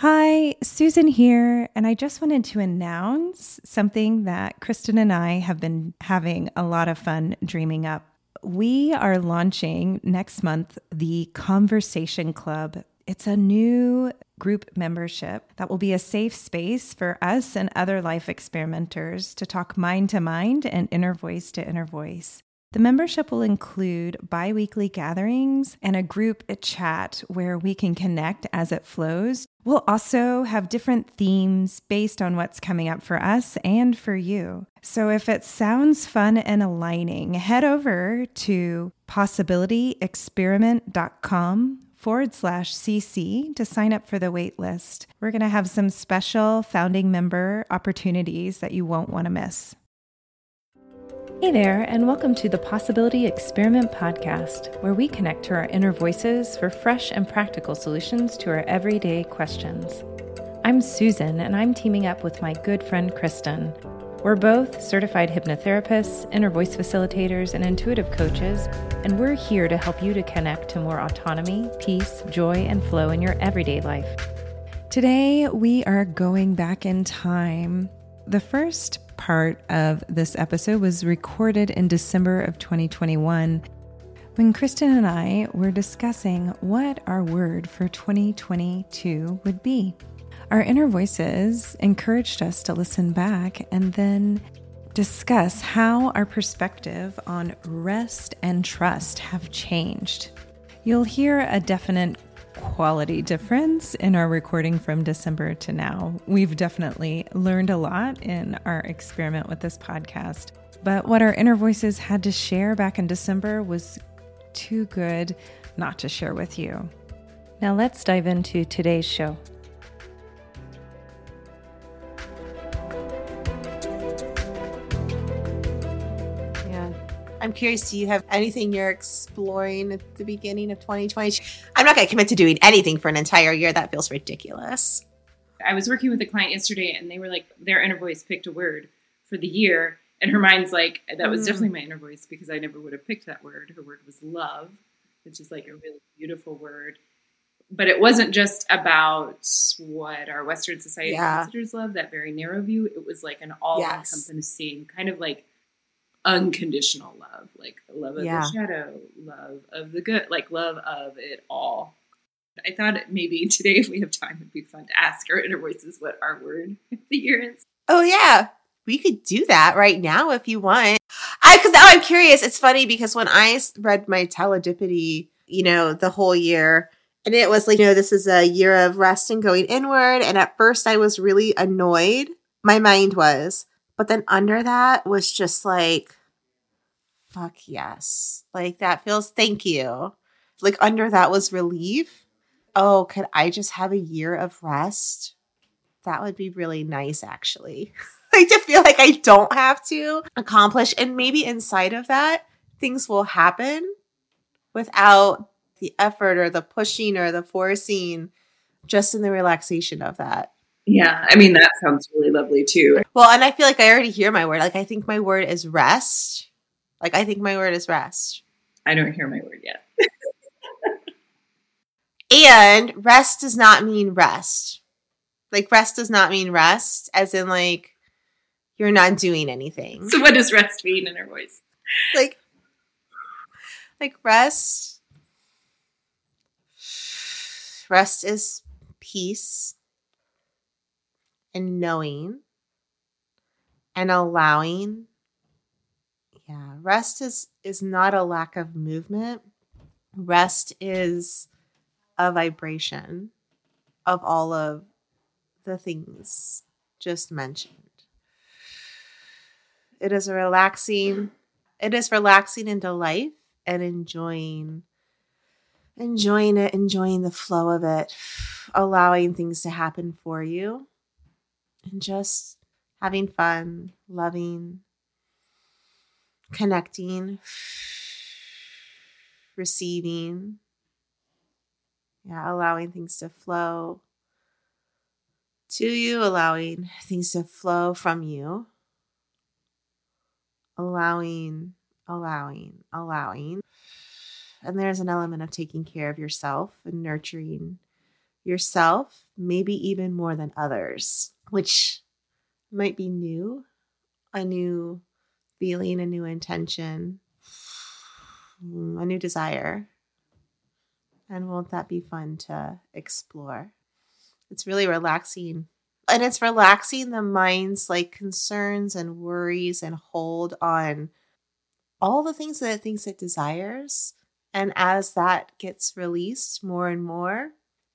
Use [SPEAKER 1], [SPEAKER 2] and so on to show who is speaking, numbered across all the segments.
[SPEAKER 1] Hi, Susan here, and I just wanted to announce something that Kristen and I have been having a lot of fun dreaming up. We are launching next month the Conversation Club. It's a new group membership that will be a safe space for us and other life experimenters to talk mind to mind and inner voice to inner voice. The membership will include bi weekly gatherings and a group chat where we can connect as it flows. We'll also have different themes based on what's coming up for us and for you. So if it sounds fun and aligning, head over to possibilityexperiment.com forward slash CC to sign up for the waitlist. We're going to have some special founding member opportunities that you won't want to miss. Hey there, and welcome to the Possibility Experiment Podcast, where we connect to our inner voices for fresh and practical solutions to our everyday questions. I'm Susan, and I'm teaming up with my good friend Kristen. We're both certified hypnotherapists, inner voice facilitators, and intuitive coaches, and we're here to help you to connect to more autonomy, peace, joy, and flow in your everyday life. Today, we are going back in time. The first part of this episode was recorded in December of 2021 when Kristen and I were discussing what our word for 2022 would be. Our inner voices encouraged us to listen back and then discuss how our perspective on rest and trust have changed. You'll hear a definite quality difference in our recording from December to now. We've definitely learned a lot in our experiment with this podcast. But what our inner voices had to share back in December was too good not to share with you. Now let's dive into today's show.
[SPEAKER 2] I'm curious, do you have anything you're exploring at the beginning of 2020? I'm not going to commit to doing anything for an entire year. That feels ridiculous.
[SPEAKER 3] I was working with a client yesterday and they were like, their inner voice picked a word for the year. And her mind's like, that was mm. definitely my inner voice because I never would have picked that word. Her word was love, which is like a really beautiful word. But it wasn't just about what our Western society yeah. considers love, that very narrow view. It was like an all encompassing yes. kind of like unconditional love, like love of yeah. the shadow, love of the good, like love of it all. I thought maybe today, if we have time, it'd be fun to ask our inner voices what our word of the year is.
[SPEAKER 2] Oh yeah, we could do that right now if you want. I because now I'm curious. It's funny because when I read my teledipity, you know, the whole year. And it was like, you know, this is a year of rest and going inward. And at first I was really annoyed. My mind was. But then under that was just like, fuck yes. Like that feels thank you. Like under that was relief. Oh, could I just have a year of rest? That would be really nice actually. like to feel like I don't have to accomplish and maybe inside of that things will happen without the effort or the pushing or the forcing just in the relaxation of that.
[SPEAKER 3] Yeah, I mean that sounds really lovely too.
[SPEAKER 2] Well, and I feel like I already hear my word. Like I think my word is rest like I think my word is rest.
[SPEAKER 3] I don't hear my word yet.
[SPEAKER 2] and rest does not mean rest. Like rest does not mean rest, as in like you're not doing anything.
[SPEAKER 3] So what does rest mean in her voice?
[SPEAKER 2] Like like rest rest is peace and knowing and allowing yeah, rest is is not a lack of movement. Rest is a vibration of all of the things just mentioned. It is a relaxing it is relaxing into life and enjoying enjoying it, enjoying the flow of it, allowing things to happen for you and just having fun, loving, connecting, receiving, yeah, allowing things to flow to you, allowing things to flow from you, allowing, allowing, allowing. And there's an element of taking care of yourself and nurturing yourself, maybe even more than others, which might be new, a new feeling, a new intention, mm, a new desire. And won't that be fun to explore? It's really relaxing. And it's relaxing the mind's like concerns and worries and hold on all the things that it thinks it desires. And as that gets released more and more,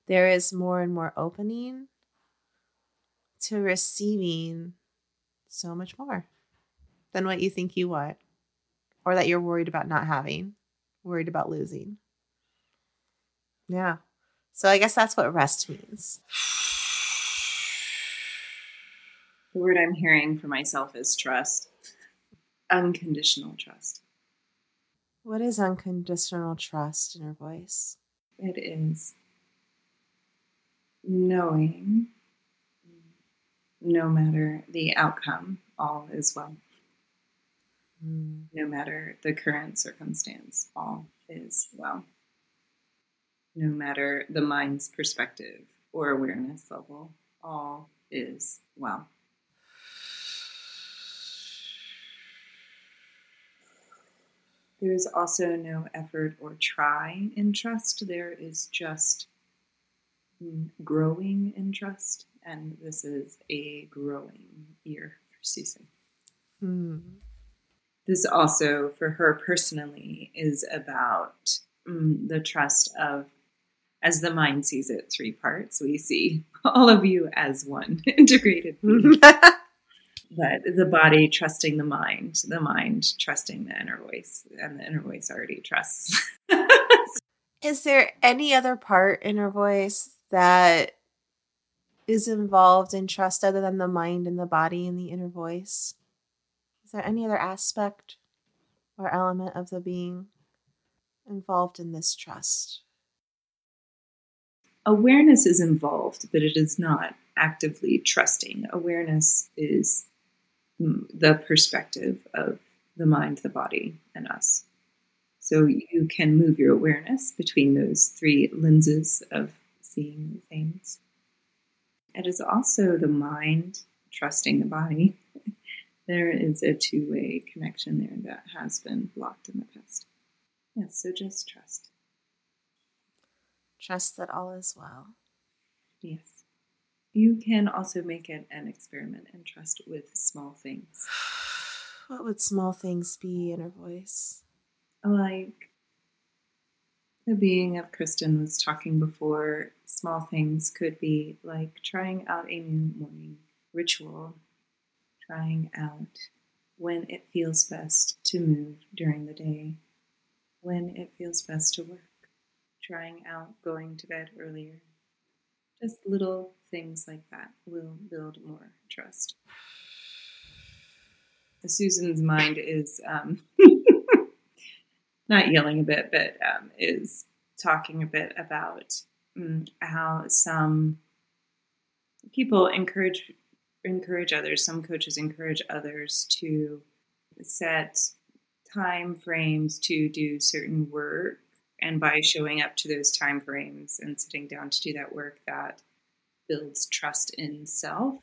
[SPEAKER 2] there is more and more opening to receiving so much more than what you think you want or that you're worried about not having, worried about losing. Yeah. So I guess that's what rest means.
[SPEAKER 1] The word I'm hearing for myself is trust. Unconditional trust.
[SPEAKER 2] What is unconditional trust in her voice?
[SPEAKER 1] It is knowing no matter the outcome, all is well. No matter the current circumstance, all is well. No matter the mind's perspective or awareness level, all is well. There is also no effort or try in trust. There is just growing in trust, and this is a growing year for Susan. Mm. This also, for her personally, is about mm, the trust of, as the mind sees it, three parts. We see all of you as one integrated but the body trusting the mind, the mind trusting the inner voice, and the inner voice already trusts.
[SPEAKER 2] Is there any other part in her voice that is involved in trust other than the mind and the body and the inner voice? Is there any other aspect or element of the being involved in this trust?
[SPEAKER 1] Awareness is involved, but it is not actively trusting. Awareness is mm, the perspective of the mind, the body, and us. So you can move your awareness between those three lenses of seeing things. It is also the mind trusting the body. there is a two way connection there that has been blocked in the past. Yes, so just trust.
[SPEAKER 2] Trust that all is well.
[SPEAKER 1] Yes. You can also make it an experiment and trust with small things.
[SPEAKER 2] What would small things be in her voice?
[SPEAKER 1] Like the being of Kristen was talking before, small things could be like trying out a new morning ritual, trying out when it feels best to move during the day, when it feels best to work, trying out going to bed earlier. Just little things like that will build more trust. Susan's mind is um, not yelling a bit, but um, is talking a bit about Um, how some people encourage encourage others. Some coaches encourage others to set time frames to do certain work, and by showing up to those time frames and sitting down to do that work, that builds trust in self.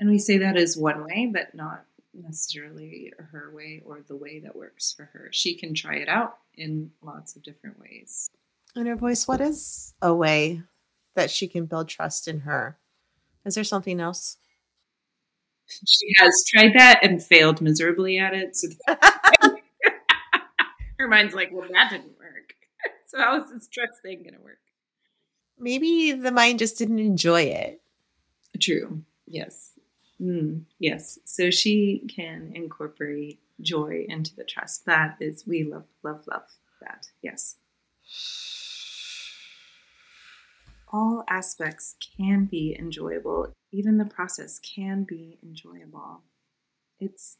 [SPEAKER 1] And we say that is one way, but not necessarily her way or the way that works for her. She can try it out in lots of different ways.
[SPEAKER 2] In her voice, what is a way that she can build trust in her? Is there something else?
[SPEAKER 1] She has tried that and failed miserably at it. So her mind's like, well, that didn't work. So how is this trust thing going to work?
[SPEAKER 2] Maybe the mind just didn't enjoy it.
[SPEAKER 1] True. Yes. Mm, yes. So she can incorporate joy into the trust. That is, we love, love, love that. Yes. All aspects can be enjoyable. Even the process can be enjoyable. It's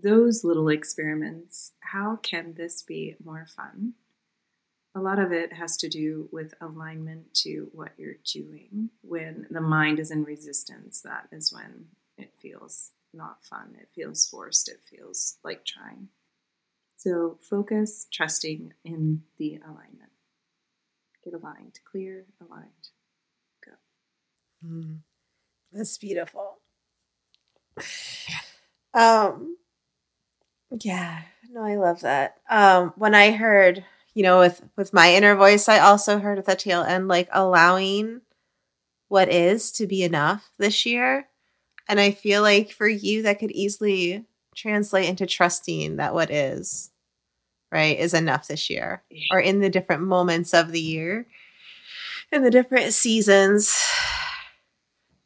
[SPEAKER 1] those little experiments. How can this be more fun? A lot of it has to do with alignment to what you're doing. When the mind is in resistance, that is when it feels not fun. It feels forced. It feels like trying. So focus, trusting in the alignment. Get aligned, clear, aligned.
[SPEAKER 2] Mm. That's beautiful. Um yeah, no, I love that. Um when I heard, you know, with with my inner voice, I also heard at the tail end like allowing what is to be enough this year. And I feel like for you that could easily translate into trusting that what is right is enough this year or in the different moments of the year in the different seasons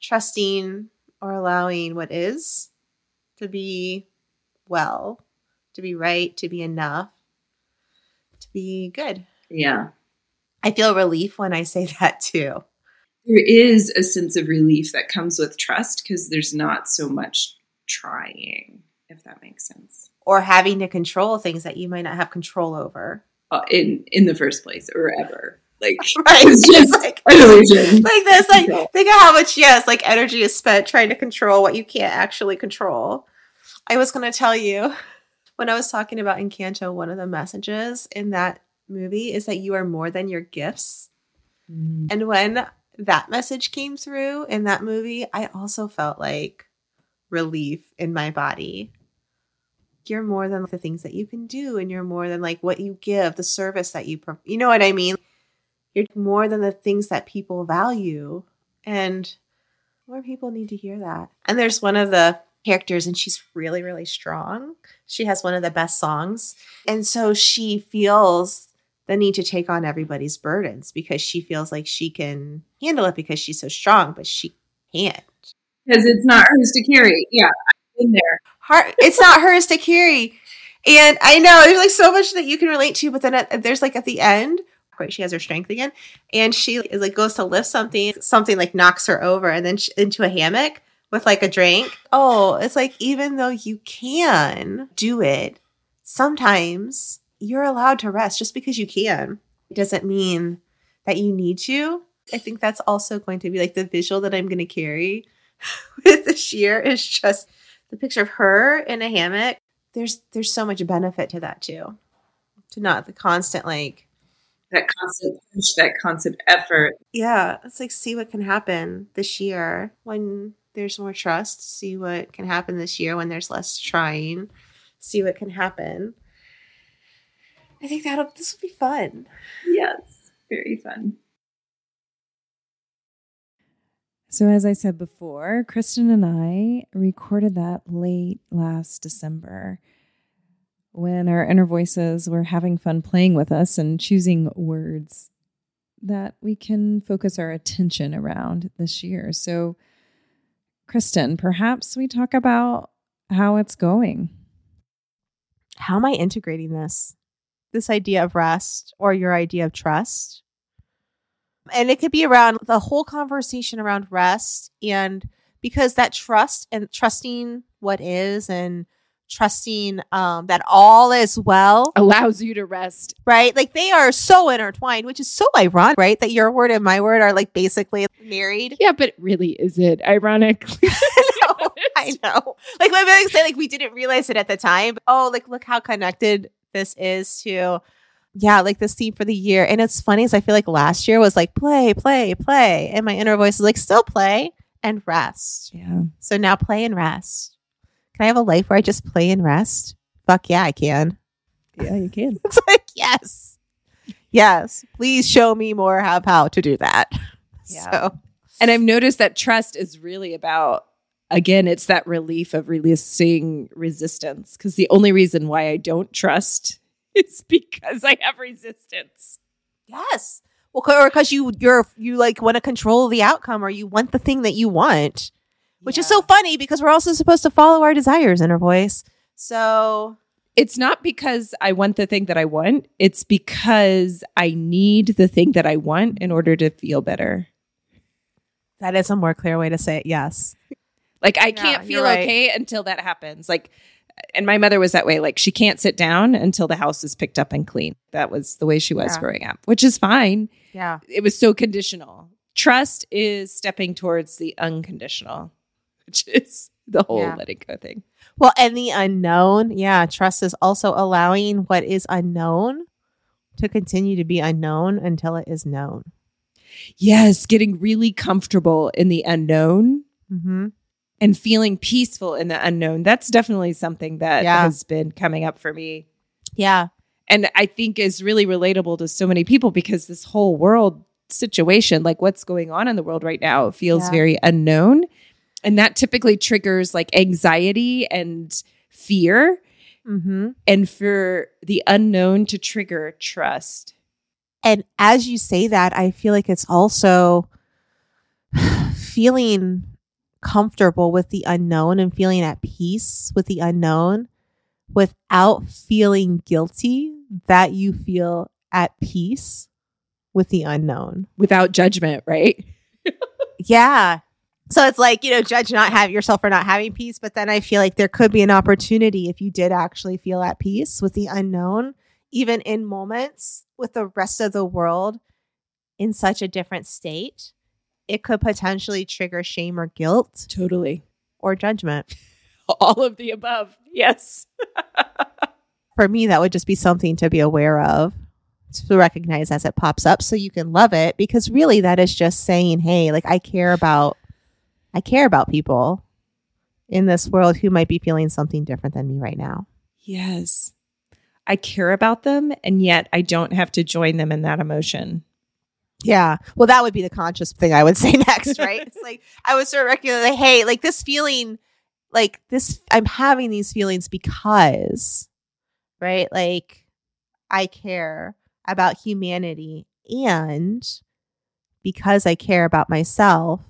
[SPEAKER 2] trusting or allowing what is to be well, to be right, to be enough, to be good.
[SPEAKER 3] Yeah.
[SPEAKER 2] I feel relief when I say that too.
[SPEAKER 3] There is a sense of relief that comes with trust because there's not so much trying, if that makes sense.
[SPEAKER 2] Or having to control things that you might not have control over.
[SPEAKER 3] Uh, in in the first place or ever. Like
[SPEAKER 2] Right.
[SPEAKER 3] it's just
[SPEAKER 2] like,
[SPEAKER 3] an illusion.
[SPEAKER 2] like this, like
[SPEAKER 3] Control.
[SPEAKER 2] think of how much yes, like energy is spent trying to control what you can't actually control. I was gonna tell you when I was talking about Encanto, one of the messages in that movie is that you are more than your gifts. And when that message came through in that movie, I also felt like relief in my body. You're more than the things that you can do, and you're more than like what you give, the service that you, pro- you know what I mean? You're more than the things that people value. And more people need to hear that. And there's one of the characters, and she's really, really strong. She has one of the best songs. And so she feels the need to take on everybody's burdens because she feels like she can handle it because she's so strong, but she can't.
[SPEAKER 3] Because it's not hers to carry. Yeah. Been there.
[SPEAKER 2] Hard, it's not hers to carry. And I know there's like so much that you can relate to, but then at, there's like at the end, right, she has her strength again, and she is like goes to lift something, something like knocks her over, and then sh into a hammock with like a drink. Oh, it's like even though you can do it, sometimes you're allowed to rest just because you can. It doesn't mean that you need to. I think that's also going to be like the visual that I'm going to carry with this year is just the picture of her in a hammock. There's there's so much benefit to that too. To not the constant like
[SPEAKER 3] That constant push, that constant effort.
[SPEAKER 2] yeah, it's like see what can happen this year when there's more trust, see what can happen this year when there's less trying, see what can happen. I think that'll this will be fun.
[SPEAKER 3] Yes. Very fun.
[SPEAKER 1] So, as I said before, Kristen and I recorded that late last December when our inner voices were having fun playing with us and choosing words that we can focus our attention around this year. So, Kristen, perhaps we talk about how it's going.
[SPEAKER 2] How am I integrating this? This idea of rest or your idea of trust? And it could be around the whole conversation around rest and because that trust and trusting what is and trusting um, that all is well,
[SPEAKER 1] Allows you to rest.
[SPEAKER 2] right? Like they are so intertwined, which is so ironic, right? That your word and my word are like basically married.
[SPEAKER 1] Yeah, but really, is it ironically?
[SPEAKER 2] know. I know. Like let me say, like we didn't realize it at the time. But, oh, like look how connected this is to, yeah, like this theme for the year. And it's funny, is I feel like last year was like play, play, play, and my inner voice is like still play and rest.
[SPEAKER 1] yeah.
[SPEAKER 2] So now play and rest. Can I have a life where I just play and rest? Fuck yeah, I can.
[SPEAKER 1] Yeah, you can.
[SPEAKER 2] It's like yes, yes. Please show me more of how to do that.
[SPEAKER 1] Yeah.
[SPEAKER 2] So
[SPEAKER 1] And I've noticed that trust is really about, again, it's that relief of releasing resistance. Because the only reason why I don't trust is because I have resistance.
[SPEAKER 2] Yes. Well, or because you you're you like want to control the outcome, or you want the thing that you want, which is so funny because we're also supposed to follow our desires in our voice. So
[SPEAKER 1] It's not because I want the thing that I want, it's because I need the thing that I want in order to feel better.
[SPEAKER 2] that is a more clear way to say it. Yes.
[SPEAKER 1] Like I
[SPEAKER 2] Yeah,
[SPEAKER 1] can't feel
[SPEAKER 2] right.
[SPEAKER 1] okay until that happens. Like and my mother was that way. Like she can't sit down until the house is picked up and clean. That was the way she was
[SPEAKER 2] Yeah.
[SPEAKER 1] growing up, which is fine.
[SPEAKER 2] Yeah.
[SPEAKER 1] It was so conditional. Trust is stepping towards the unconditional, which is the whole
[SPEAKER 2] Yeah.
[SPEAKER 1] letting go thing.
[SPEAKER 2] Well, and the unknown. Yeah. Trust is also allowing what is unknown to continue to be unknown until it is known.
[SPEAKER 1] Yes, getting really comfortable in the unknown
[SPEAKER 2] Mm-hmm.
[SPEAKER 1] And feeling peaceful in the unknown. That's definitely something that
[SPEAKER 2] Yeah.
[SPEAKER 1] has been coming up for me.
[SPEAKER 2] Yeah.
[SPEAKER 1] And I think is really relatable to so many people because this whole world situation, like what's going on in the world right now, feels
[SPEAKER 2] Yeah.
[SPEAKER 1] very unknown. And that typically triggers like anxiety and fear.
[SPEAKER 2] Mm-hmm.
[SPEAKER 1] And for the unknown to trigger trust.
[SPEAKER 2] And as you say that, I feel like it's also feeling comfortable with the unknown and feeling at peace with the unknown without feeling guilty that you feel at peace with the unknown.
[SPEAKER 1] without judgment, right?
[SPEAKER 2] Yeah. So it's like, you know, judge not have yourself for not having peace, but then I feel like there could be an opportunity if you did actually feel at peace with the unknown, even in moments with the rest of the world in such a different state, it could potentially trigger shame or guilt
[SPEAKER 1] Totally.
[SPEAKER 2] or judgment.
[SPEAKER 1] All of the above. Yes.
[SPEAKER 2] For me, that would just be something to be aware of, to recognize as it pops up so you can love it because really that is just saying, "Hey, like I care about I care about people in this world who might be feeling something different than me right now."
[SPEAKER 1] Yes. I care about them, and yet I don't have to join them in that emotion.
[SPEAKER 2] Yeah. Well, that would be the conscious thing I would say next, right? it's like I would start recognizing, like, hey, like this feeling, like this, I'm having these feelings because, right? Like I care about humanity and because I care about myself,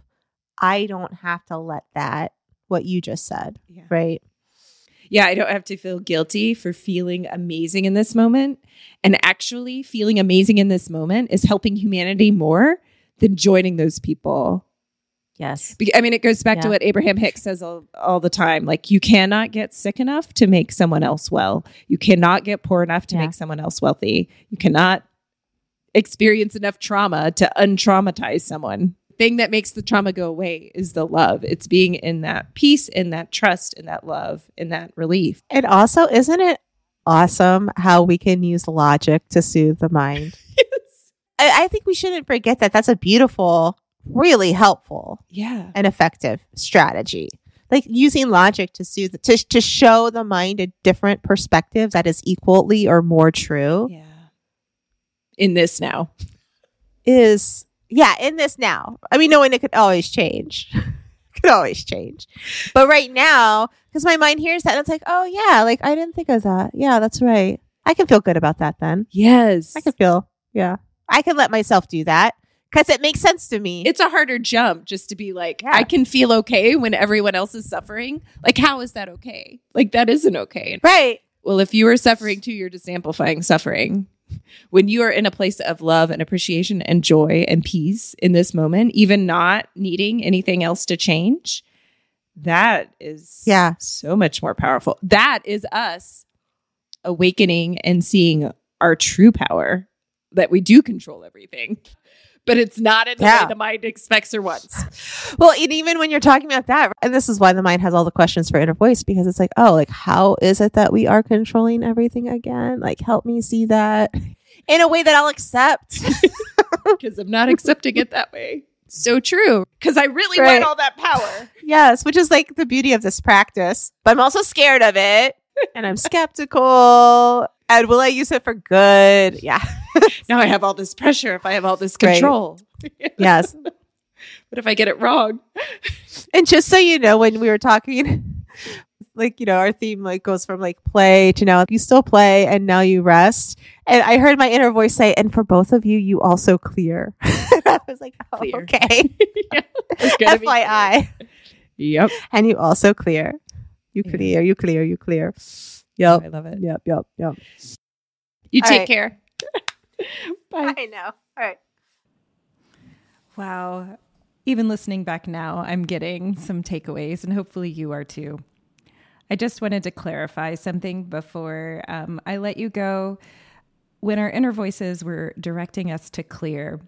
[SPEAKER 2] I don't have to let that, what you just said,
[SPEAKER 1] Yeah.
[SPEAKER 2] right?
[SPEAKER 1] Yeah, I don't have to feel guilty for feeling amazing in this moment. And actually, feeling amazing in this moment is helping humanity more than joining those people.
[SPEAKER 2] Yes.
[SPEAKER 1] I mean, it goes back to what Abraham Hicks says all, all the time. Like, you cannot get sick enough to make someone else well. You cannot get poor enough to
[SPEAKER 2] Yeah.
[SPEAKER 1] make someone else wealthy. You cannot experience enough trauma to untraumatize someone. Thing that makes the trauma go away is the love. It's being in that peace, in that trust, in that love, in that relief.
[SPEAKER 2] And also, isn't it awesome how we can use logic to soothe the mind?
[SPEAKER 1] Yes.
[SPEAKER 2] I, I think we shouldn't forget that that's a beautiful, really helpful
[SPEAKER 1] Yeah.
[SPEAKER 2] and effective strategy. Like using logic to soothe, to, to show the mind a different perspective that is equally or more true
[SPEAKER 1] Yeah. In this now.
[SPEAKER 2] is, yeah, in this now. I mean, knowing it could always change. could always change. But right now, because my mind hears that, and it's like, oh, yeah, like I didn't think of that. Yeah, that's right. I can feel good about that then.
[SPEAKER 1] Yes.
[SPEAKER 2] I can feel, yeah. I can let myself do that because it makes sense to me.
[SPEAKER 1] it's a harder jump just to be like,
[SPEAKER 2] Yeah.
[SPEAKER 1] I can feel okay when everyone else is suffering. Like, how is that okay? Like, that isn't okay.
[SPEAKER 2] right.
[SPEAKER 1] Well, if you are suffering too, you're just amplifying suffering. When you are in a place of love and appreciation and joy and peace in this moment, even not needing anything else to change, that is
[SPEAKER 2] Yeah.
[SPEAKER 1] so much more powerful. That is us awakening and seeing our true power that we do control everything. But it's not in the
[SPEAKER 2] Yeah.
[SPEAKER 1] way the mind expects or wants.
[SPEAKER 2] Well, and even when you're talking about that, and this is why the mind has all the questions for inner voice because it's like, oh, like how is it that we are controlling everything again? Like, help me see that in a way that I'll accept.
[SPEAKER 1] Because I'm not accepting it that way. So true. Because I really
[SPEAKER 2] Right.
[SPEAKER 1] want all that power.
[SPEAKER 2] yes, which is like the beauty of this practice. But I'm also scared of it, and I'm skeptical. And will I use it for good? Yeah.
[SPEAKER 1] Now I have all this pressure if I have all this
[SPEAKER 2] Right.
[SPEAKER 1] control.
[SPEAKER 2] yes.
[SPEAKER 1] But if I get it wrong,
[SPEAKER 2] And just so you know, when we were talking, like, you know, our theme like goes from like play to now you still play and now you rest. And I heard my inner voice say, and for both of you, you also clear. I was like, oh,
[SPEAKER 1] Clear.
[SPEAKER 2] okay.
[SPEAKER 1] be
[SPEAKER 2] FYI.
[SPEAKER 1] Yep.
[SPEAKER 2] And you also clear. You
[SPEAKER 1] Yeah.
[SPEAKER 2] clear, you clear, you clear.
[SPEAKER 1] Oh, yep.
[SPEAKER 2] Yep.
[SPEAKER 1] I love it.
[SPEAKER 2] Yep. Yep. Yep.
[SPEAKER 1] You
[SPEAKER 2] All
[SPEAKER 1] take
[SPEAKER 2] right.
[SPEAKER 1] care. Bye.
[SPEAKER 2] I know. All right.
[SPEAKER 4] Wow. Even listening back now, I'm getting some takeaways, and hopefully you are too. I just wanted to clarify something before um, I let you go. When our inner voices were directing us to clear,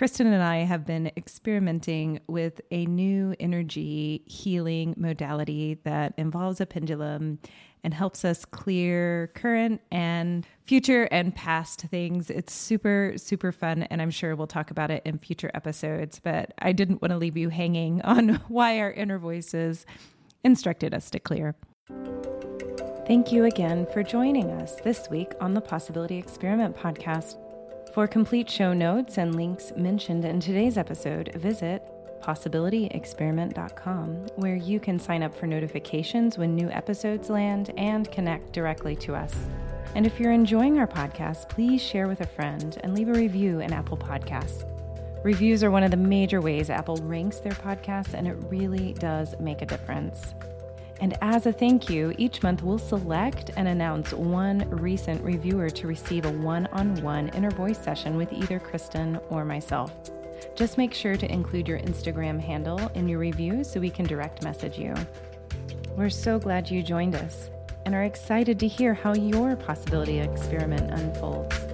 [SPEAKER 1] Kristen and I have been experimenting with a new energy healing modality that involves a pendulum and helps us clear current and future and past things. It's super, super fun, and I'm sure we'll talk about it in future episodes. But I didn't want to leave you hanging on why our inner voices instructed us to clear. Thank you again for joining us this week on the Possibility Experiment podcast. For complete show notes and links mentioned in today's episode, visit possibilityexperiment.com, where you can sign up for notifications when new episodes land and connect directly to us. And if you're enjoying our podcast, please share with a friend and leave a review in Apple Podcasts. Reviews are one of the major ways Apple ranks their podcasts, and it really does make a difference. And as a thank you, each month we'll select and announce one recent reviewer to receive a one on one inner voice session with either Kristen or myself. Just make sure to include your Instagram handle in your review so we can direct message you. We're so glad you joined us and are excited to hear how your possibility experiment unfolds.